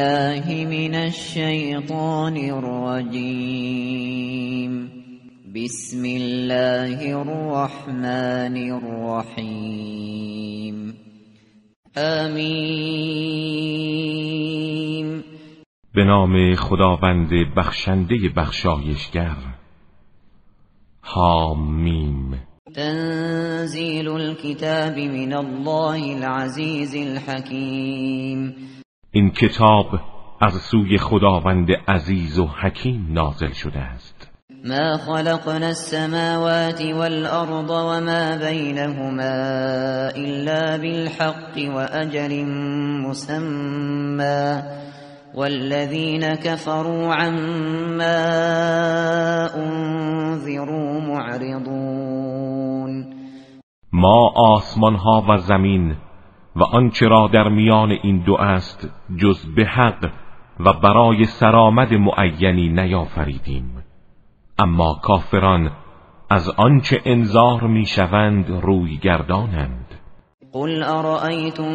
بالله من الشیطان الرجیم بسم الله الرحمن الرحیم آمین به نام خداوند بخشنده بخشایشگر. حامیم تنزیل الكتاب من الله العزیز الحکیم. این کتاب از سوی خداوند عزیز و حکیم نازل شده است. ما خلقنا السماوات والأرض وما بينهما إلا بالحق وأجل مسمى. والذين كفروا عما أنذروا معرضون. ما آسمان ها و زمین و آنچه را در میان این دو است جز به حق و برای سرآمد معینی نیافریدیم. اما کافران از آنچه انذار می‌شوند روی گردانند. قل أرأيتم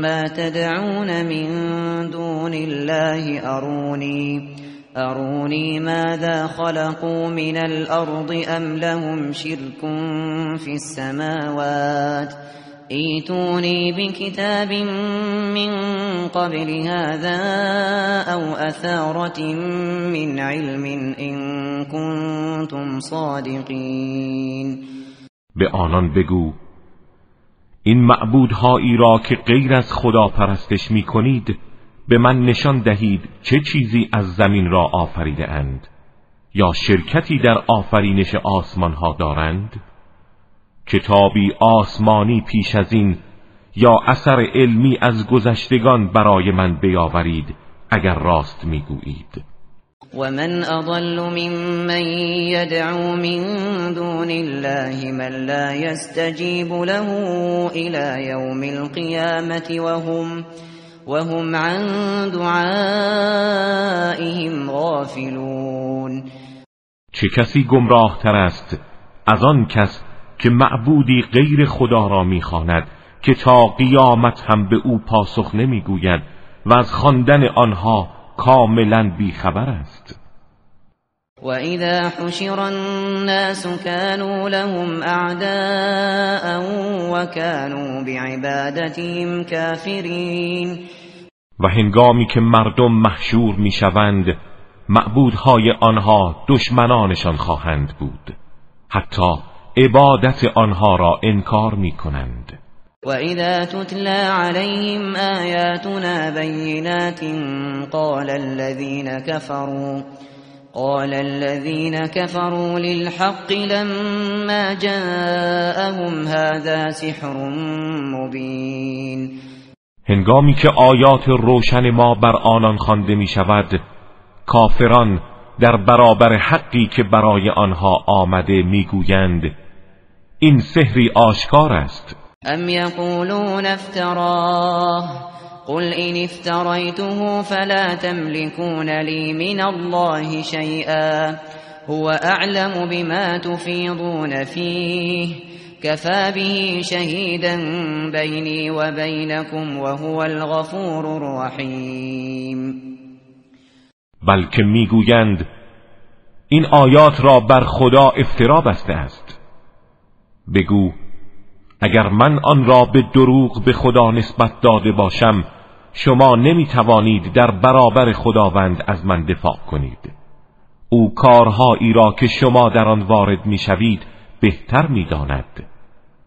ما تدعون من دون الله أروني أروني ماذا خلقوا من الأرض أم لهم شرك في السماوات؟ ايتوني بكتاب من قبل هذا أو أثارة من علم إن كنتم صادقين. به آنان بگو این معبودهایی را که غیر از خدا پرستش می کنید به من نشان دهید چه چیزی از زمین را آفریده اند یا شرکتی در آفرینش آسمان ها دارند؟ کتابی آسمانی پیش از این یا اثر علمی از گذشتگان برای من بیاورید اگر راست می‌گویید. ومن اضل ممن يدعو من دون الله من لا يستجيب له الى يوم القيامه وهم وهم عن دعائهم غافلون. چه کسی گمراه تر است؟ از آن کس که معبودی غیر خدا را می‌خواند که تا قیامت هم به او پاسخ نمی‌گوید و از خواندن آنها کاملا بیخبر است. وَإِذَا حُشِرَ النَّاسُ كَانُوا لَهُمْ أَعْدَاءً وَكَانُوا بِعِبَادَتِهِمْ كَافِرِينَ. و هنگامی که مردم محشور می‌شوند معبودهای آنها دشمنانشان خواهند بود. حتی عبادت آنها را انکار می‌کنند. وَإِذَا تُتْلَى عَلَيْهِمْ آيَاتُنَا بَيِّنَاتٍ قَالَ الَّذِينَ كَفَرُوا قال الذين كفروا للحق لما جاءهم هذا سحر مبين. هنگامی که آیات روشن ما بر آنان خوانده می شود کافران در برابر حقی که برای آنها آمده می‌گویند این سحری آشکار است. ام یقولون افتراه قل إن افتريته فلا تملكون لي من الله شيئا هو أعلم بما تفيضون فيه كفى به شهيدا بيني وبينكم وهو الغفور الرحيم بلکه می‌گویند این آیات را بر خدا افترا بسته است بگو اگر من آن را به دروغ به خدا نسبت داده باشم شما نمی توانید در برابر خداوند از من دفاع کنید او کارهایی را که شما در آن وارد می شوید بهتر می داند.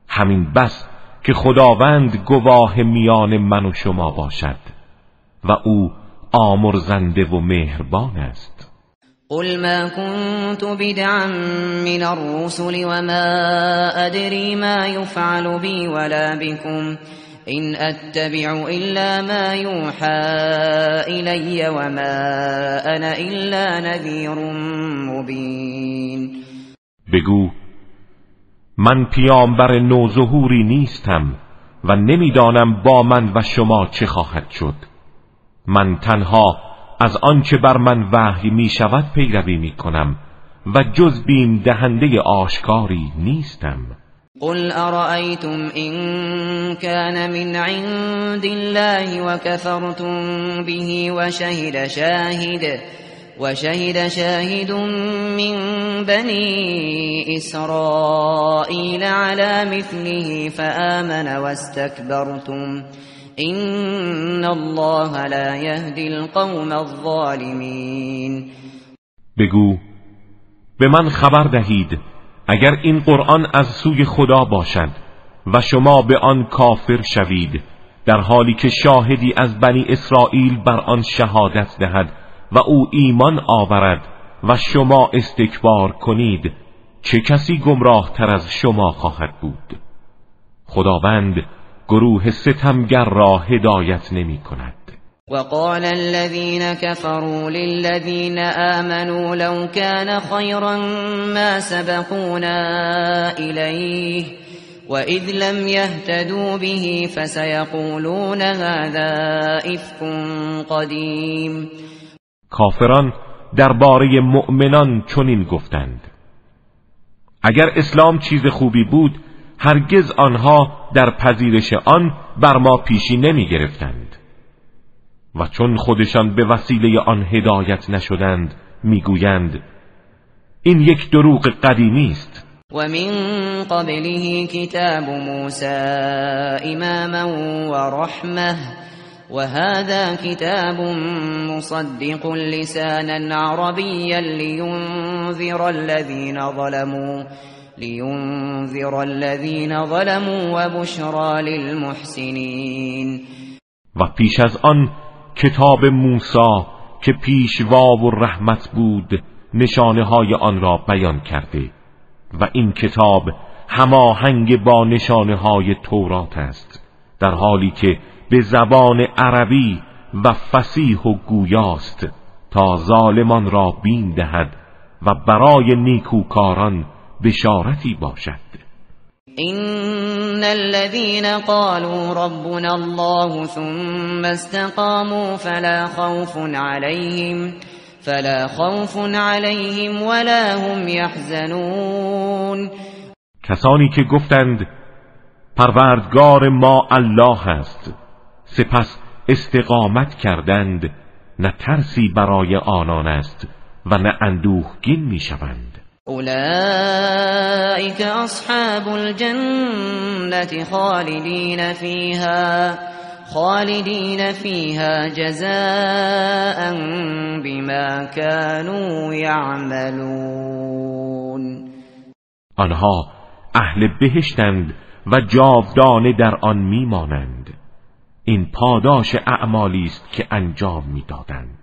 همین بس که خداوند گواه میان من و شما باشد و او آمرزنده و مهربان است. قل ما كنت بدعا من الرسل وما ادري ما يفعل بي ولا بكم. إن أتبع إلا ما يوحى إلي وما أنا إلا نذير مبين. بگو من پیامبر نوظهوری نیستم و نمی‌دانم با من و شما چه خواهد شد. من تنها از آنچه بر من وحی می شود پیروی می کنم و جز بیم دهنده آشکاری نیستم. قل أرأيتم إن كان من عند الله وكفرتم به وشهد شاهد وشهد شاهد من بني إسرائيل على مثله فآمن واستكبرتم إن الله لا يهدي القوم الظالمين. بگو به من خبر دهید اگر این قرآن از سوی خدا باشد و شما به آن کافر شوید در حالی که شاهدی از بنی اسرائیل بر آن شهادت دهد و او ایمان آورد و شما استکبار کنید چه کسی گمراه تر از شما خواهد بود؟ خداوند گروه ستمگر را هدایت نمی کند. وقال الذين كفروا للذين آمنوا لو كان خيرا ما سبقونا إليه وإذ لم يهتدوا به فسيقولون هذا إفك قديم. کافران درباره مؤمنان چنین گفتند. اگر اسلام چیز خوبی بود هرگز آنها در پذیرش آن بر ما پیشی نمی گرفتند. و چون خودشان به وسیله آن هدایت نشدند می‌گویند این یک دروغ قدیمی است. و من قبله کتاب موسی اماما و رحمه وهذا كتاب مصدق لسانا عربيا لينذر الذين ظلموا. لينذر الذين ظلموا وبشرى للمحسنين. و پیش از آن کتاب موسی که پیشوا و رحمت بود نشانه های آن را بیان کرده و این کتاب هماهنگ با نشانه های تورات است در حالی که به زبان عربی و فسیح و گویاست تا ظالمان را بین دهد و برای نیکوکاران بشارتی باشد. إن الذين قالوا ربنا الله ثم استقاموا فلا خوف عليهم فلا خوف عليهم ولا هم يحزنون. کسانی که گفتند پروردگار ما الله است. سپس استقامت کردند نه ترسی برای آنان است و نه اندوهگین می‌شوند. اولئك اصحاب الجنة خالدين فيها خالدين فيها جزاء بما كانوا يعملون. آنها اهل بهشتند و جاودانه در آن میمانند. این پاداش اعمالی است که انجام می‌دادند.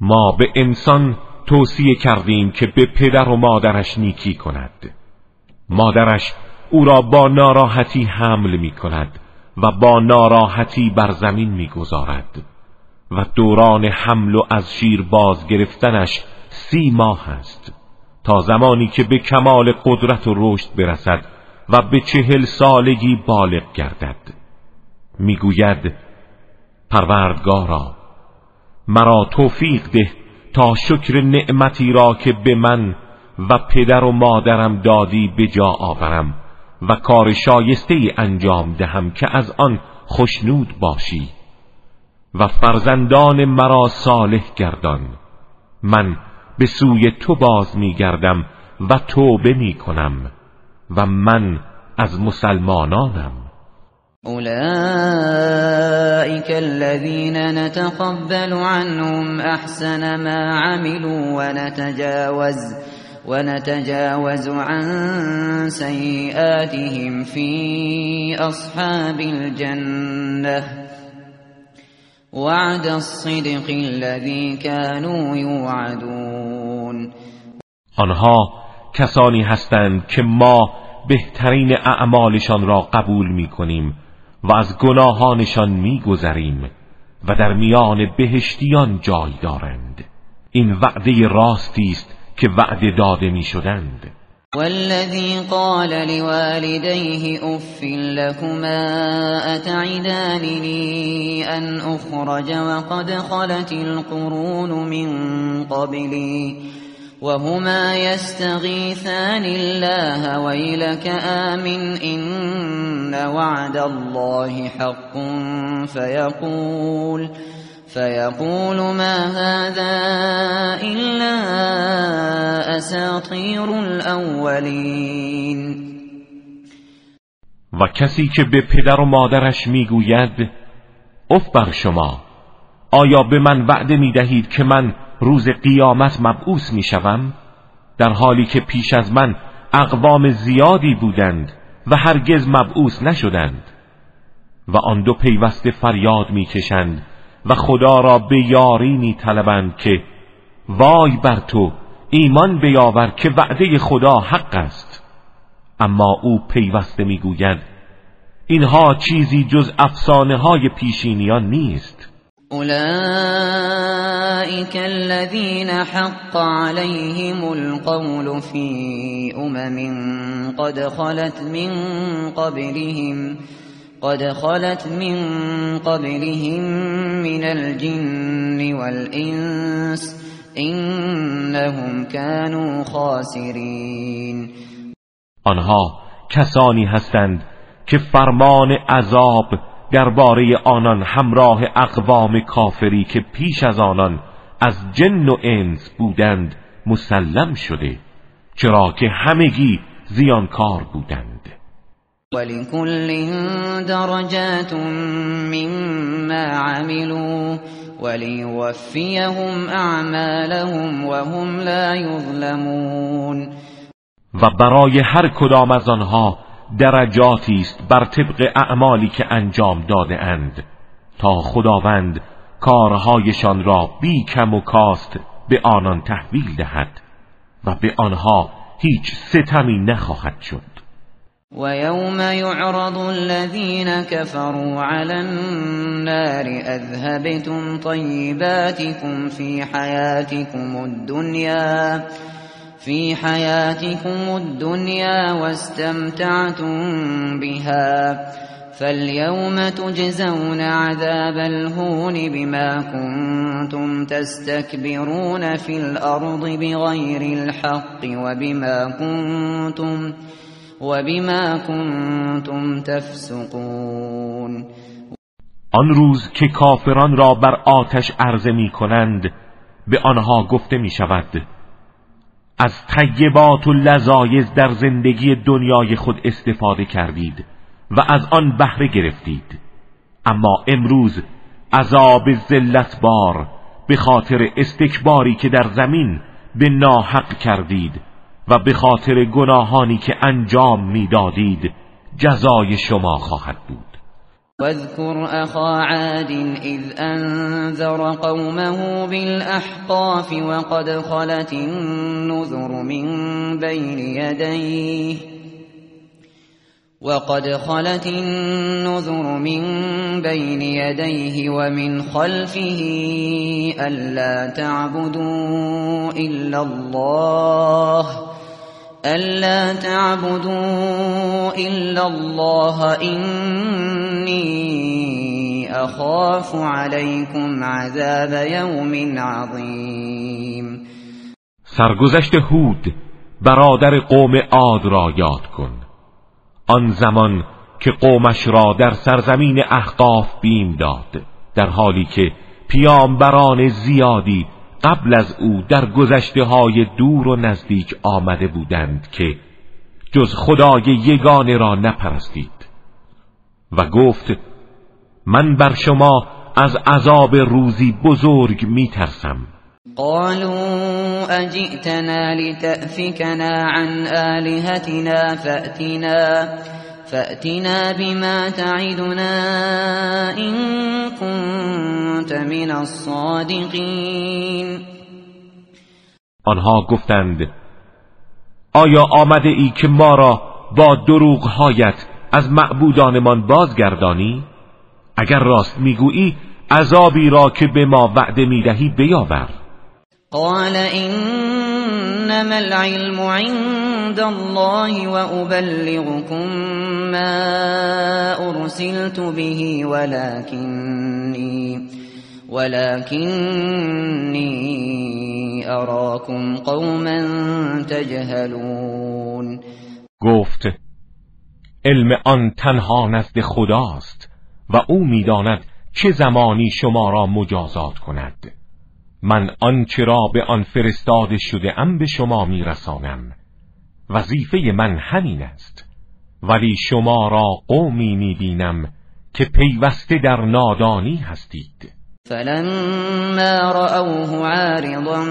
ما به انسان توصیه کردیم که به پدر و مادرش نیکی کند. مادرش او را با ناراحتی حمل می کند و با ناراحتی بر زمین می گذارد و دوران حمل و از شیر باز گرفتنش سی ماه است تا زمانی که به کمال قدرت و رشد برسد و به چهل سالگی بالغ گردد. می‌گوید پروردگارا مرا توفیق ده تا شکر نعمتی را که به من و پدر و مادرم دادی به جا آورم و کار شایسته ای انجام دهم که از آن خوشنود باشی و فرزندان مرا صالح گردان. من به سوی تو باز میگردم و توبه می کنم و من از مسلمانانم. أولئك الذين نتقبل عنهم أحسن ما عملوا ونتجاوز ونتجاوز عن سيئاتهم في أصحاب الجنة وعد الصدق الذي كانوا يوعدون آنها کسانی هستند که ما بهترین اعمالشان را قبول می کنیم و از گناهانشان میگذریم و در میان بهشتیان جای دارند. این وعده راستی است که وعده داده می‌شدند. والذي قال لوالديه اف لكما اتعدانني ان اخرج وقد خلت القرون من قبلي وهما يستغيثان الله ويلك آمن إن وعد الله حق فيقول فيقول ما هذا إلا أساطير الأولين. و کسی که به پدر و مادرش میگوید اف بر شما آیا به من وعده میدهید که من روز قیامت مبعوث می‌شوم در حالی که پیش از من اقوام زیادی بودند و هرگز مبعوث نشدند. و آن دو پیوسته فریاد می‌کشند و خدا را به یاری میطلبند که وای بر تو ایمان بیاور که وعده خدا حق است. اما او پیوسته می‌گوید اینها چیزی جز افسانه های پیشینیان نیست. أولئك الذين حق عليهم القول في أمم قد خلت من قبلهم قد خلت من قبلهم من الجن والإنس إنهم كانوا خاسرين آنها کسانی هستند که فرمان عذاب درباره آنان همراه اقوام کافری که پیش از آنان از جن و انس بودند مسلم شده چرا که همگی زیانکار بودند. ولكل درجات مما عملوا وليوفيهم اعمالهم وهم لا يظلمون و برای هر کدام از آنها درجاتی است بر طبق اعمالی که انجام داده اند تا خداوند کارهایشان را بی کم و کاست به آنان تحویل دهد و به آنها هیچ ستمی نخواهد شد. و یوم یعرض الذین كفروا على النار اذهبتم طیباتكم فی حیاتكم الدنیا في حياتكم الدنيا واستمتعتم بها فاليوم تجزون عذاب الهون بما كنتم تستكبرون في الأرض بغير الحق وبما كنتم وبما كنتم تفسقون. آن روز که کافران را بر آتش عرضه می کنند به آنها گفته می شود از طیبات و لذایز در زندگی دنیای خود استفاده کردید و از آن بهره گرفتید. اما امروز عذاب ذلت بار به خاطر استکباری که در زمین به ناحق کردید و به خاطر گناهانی که انجام می‌دادید جزای شما خواهد بود. واذكر أخا عاد إذ أنذر قومه بالأحقاف وقد خلت النذر من بين يديه وقد خلت النذر من بين يديه ومن خلفه ألا تعبدوا إلا الله ألا تعبدوا إلا الله إني أخاف عليكم عذاب يوم عظيم. سرگذشت هود برادر قوم عاد را یاد کن. آن زمان که قومش را در سرزمین احقاف بیم داد در حالی که پیامبران زیادی قبل از او در گذشته های دور و نزدیک آمده بودند که جز خدای یگانه را نپرستید. و گفت من بر شما از عذاب روزی بزرگ میترسم قالوا اجئتنا لتأفكنا عن آلهتنا فأتنا فأتنا بما تعدنا إن كنت من الصادقين آنها گفتند آیا آمده ای که ما را با دروغهایت از معبودانمان بازگردانی؟ اگر راست می‌گویی عذابی را که به ما وعده می‌دهی بیاور. قال انما العلم عند الله وابلغكم ما ارسلت به ولكني ولكني اراكم قوما تجهلون. گفت علم آن تنها نزد خداست. و او می‌داند چه زمانی شما را مجازات کند. من آنچه را به آن فرستاده شده ام به شما میرسانم. وظیفه من همین است. ولی شما را قومی می‌بینم که پیوسته در نادانی هستید. فلما رأوه عارضا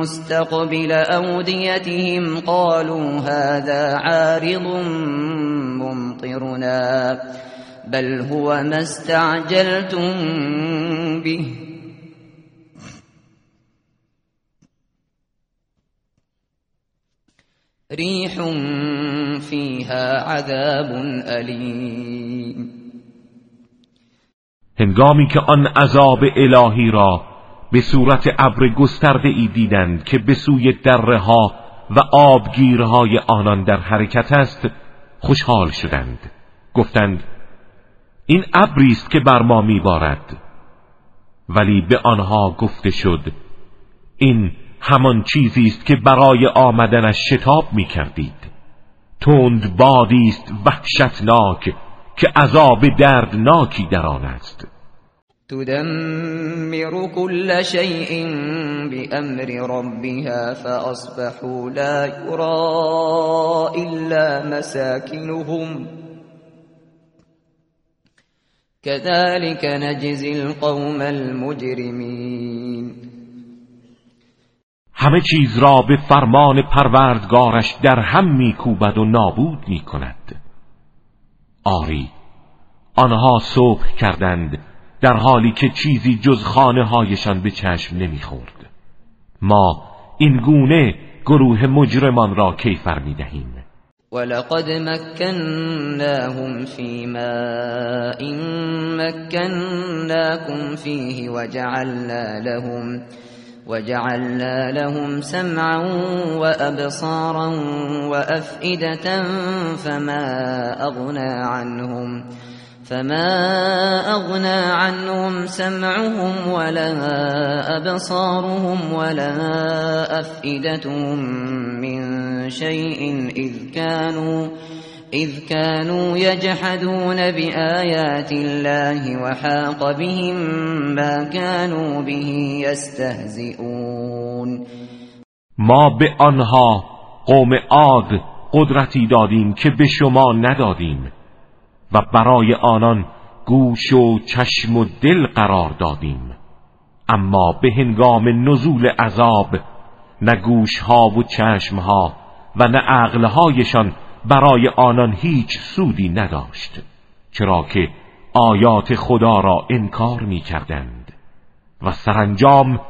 مستقبل أوديتهم قالوا هذا عارض ممطرنا. بل هو ما استعجلتم به. ريح فيها عذاب أليم. هنگامی که آن عذاب الهی را به صورت ابر گسترده ای دیدند که به سوی دره ها و آبگیرهای آنان در حرکت است خوشحال شدند. گفتند این ابری است که بر ما میبارد. ولی به آنها گفته شد این همان چیزی است که برای آمدنش شتاب می‌کردید. تند بادی است وحشتناک که عذاب دردناکی در آن است. تدمر كل شيء بأمر ربها فأصبحوا لا يرى إلا مساكنهم. كذلك نجزي القوم المجرمين. همه چیز را به فرمان پروردگارش در هم میکوبد و نابود می‌کند. آری آنها صبح کردند در حالی که چیزی جز خانه هایشان به چشم نمی‌خورد. ما این گونه گروه مجرمان را کیفر می‌دهیم. ولقد مكناهم في ماء مكناكم فيه وجعلنا لهم وجعلنا لهم سمعا وأبصارا وأفئدة فما أغنى عنهم فما أغنى عنهم سمعهم ولا أبصارهم ولا أفئدتهم من شيء إذ كانوا إذ كانوا يجحدون بآيات الله وحاق بهم ما كانوا به يستهزئون ما به آنها قوم عاد قدرتی دادیم که به شما ندادیم. و برای آنان گوش و چشم و دل قرار دادیم. اما به هنگام نزول عذاب نه گوشها و چشمها و نه عقلهایشان برای آنان هیچ سودی نداشت چرا که آیات خدا را انکار می کردند و سرانجام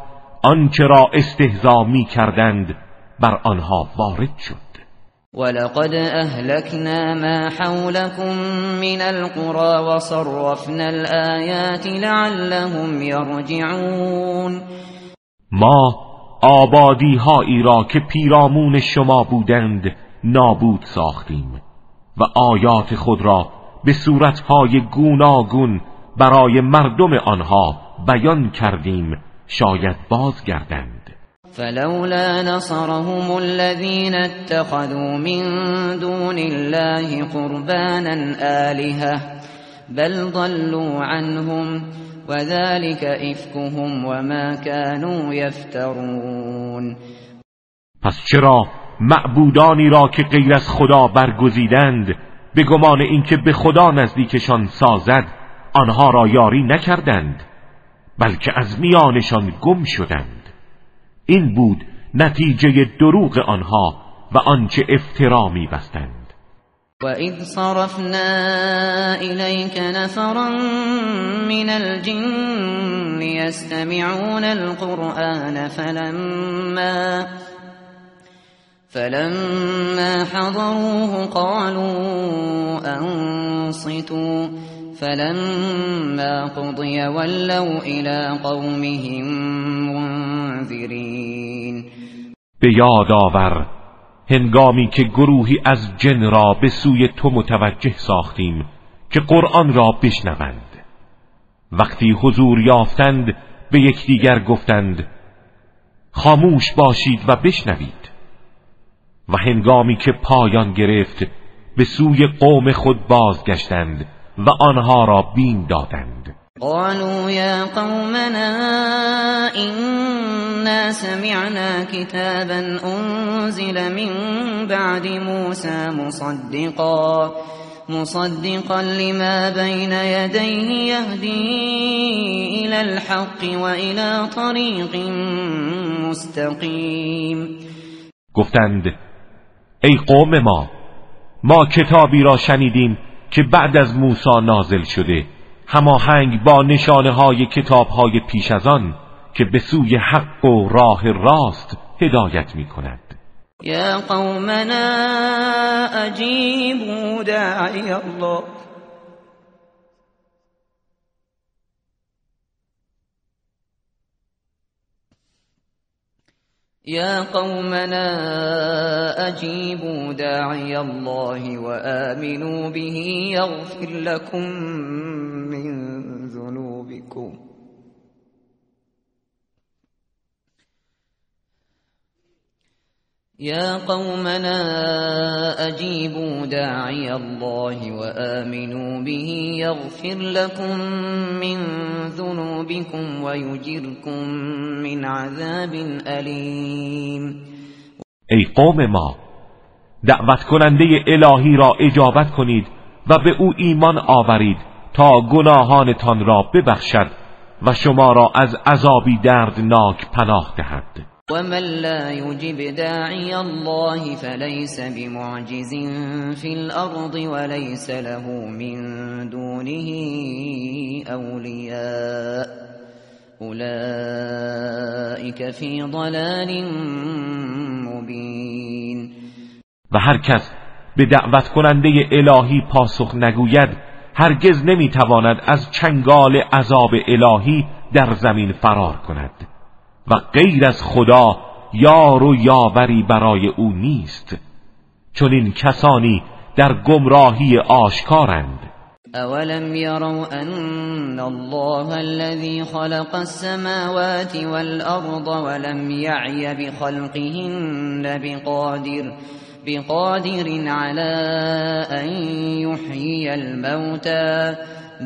آنچه را استهزا می کردند بر آنها وارد شد. ولقد اهلكنا ما حولكم من القرى وصرفنا الآيات لعلهم يرجعون ما آبادی هایی را که پیرامون شما بودند نابود ساختیم و آیات خود را به صورتهای گوناگون برای مردم آنها بیان کردیم شاید بازگردند. فلولا نصرهم الذين اتخذوا من دون الله قربانا آلهة بل ضلوا عنهم وذلك إفكهم وما كانوا يفترون. پس چرا معبودانی را که غیر از خدا برگزیدند به گمان اینکه به خدا نزدیکشان سازد آنها را یاری نکردند بلکه از میانشان گم شدند. این بود نتیجه دروغ آنها و آنچه افترا میبستند. وَإِذْ صَرَفْنَا إِلَيْكَ نَفَرًا مِنَ الْجِنِّ يَسْتَمِعُونَ الْقُرْآنَ فَلَمَّا فَلَمَّا حَضَرُوهُ قَالُوا أَنصِتُوا فَلَمَّا قُضِيَ وَلَّوْا إِلَى قَوْمِهِمْ مُنذِرِينَ. به یاد آور هنگامی که گروهی از جن را به سوی تو متوجه ساختیم که قرآن را بشنوند. وقتی حضور یافتند به یکدیگر گفتند خاموش باشید و بشنوید. و هنگامی که پایان گرفت به سوی قوم خود بازگشتند. و آنها را بین دادند. قالوا يا قومنا إنا سمعنا كتابا أنزل من بعد موسى مصدقا مصدقا لما بين يديه يهدي إلى الحق وإلى طريق مستقيم. گفتند ای قوم ما ما کتابی را شنیدیم که بعد از موسی نازل شده هماهنگ با نشانه های کتاب های پیش از آن که به سوی حق و راه راست هدایت می کند یا قومنا اجیبوا داعی الله. يا قومنا أجيبوا داعي الله وآمنوا به يغفر لكم من ذنوبكم يا قومنا أجيبوا داعي الله وآمنوا به يغفر لكم من ذنوبكم ويجركم من عذاب أليم. ای قوم ما دعوت کننده الهی را اجابت کنید و به او ایمان آورید تا گناهانتان را ببخشد و شما را از عذابی دردناک پناه دهد. ومن لا يجب داعي الله فليس بمعجز في الأرض وليس له من دونه أولياء أولئك في ضلال مبين و هر کس به دعوت کننده الهی پاسخ نگوید هرگز نمی‌تواند از چنگال عذاب الهی در زمین فرار کند. و غیر از خدا یار و یاوری برای او نیست چون این کسانی در گمراهی آشکارند. اولم يروا ان الله الذي خلق السماوات والارض ولم يعي بخلقهن بقادر بقادر على ان يحيي الموتى.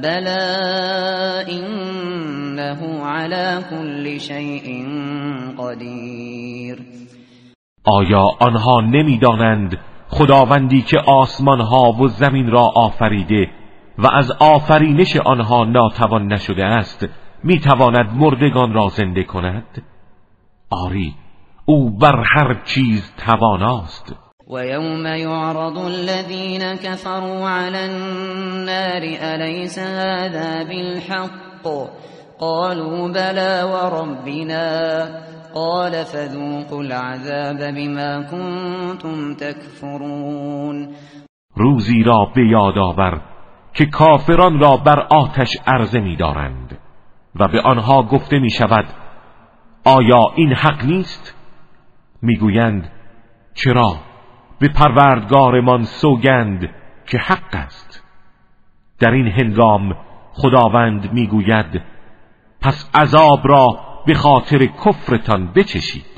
بلا انه على كل شيء قدیر آیا آنها نمی‌دانند خداوندی که آسمان ها و زمین را آفریده و از آفرینش آنها ناتوان نشده است می‌تواند مردگان را زنده کند؟ آری او بر هر چیز تواناست. ويوم يعرض الذين كفروا على النار أليس هذا بالحق قالوا بلى وربنا قال فذوقوا العذاب بما كنتم تكفرون روزی را به یاد آور که کافران را بر آتش عرضه می و به آنها گفته می شود آیا این حق نیست؟ می‌گویند چرا؟ به پروردگارمان سوگند که حق است. در این هنگام خداوند می‌گوید پس عذاب را به خاطر کفرتان بچشید.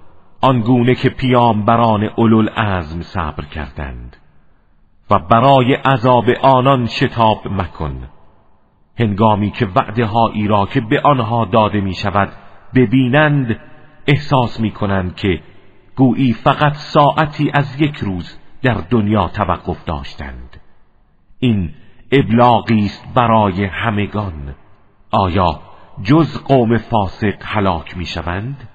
آنگونه که پیامبران اولو ازم صبر کردند. و برای عذاب آنان شتاب مکن. هنگامی که وعده هایی را که به آنها داده می شود ببینند احساس می کنند که گویی فقط ساعتی از یک روز در دنیا توقف داشتند. این ابلاغی است برای همگان. آیا جز قوم فاسق هلاک می شوند؟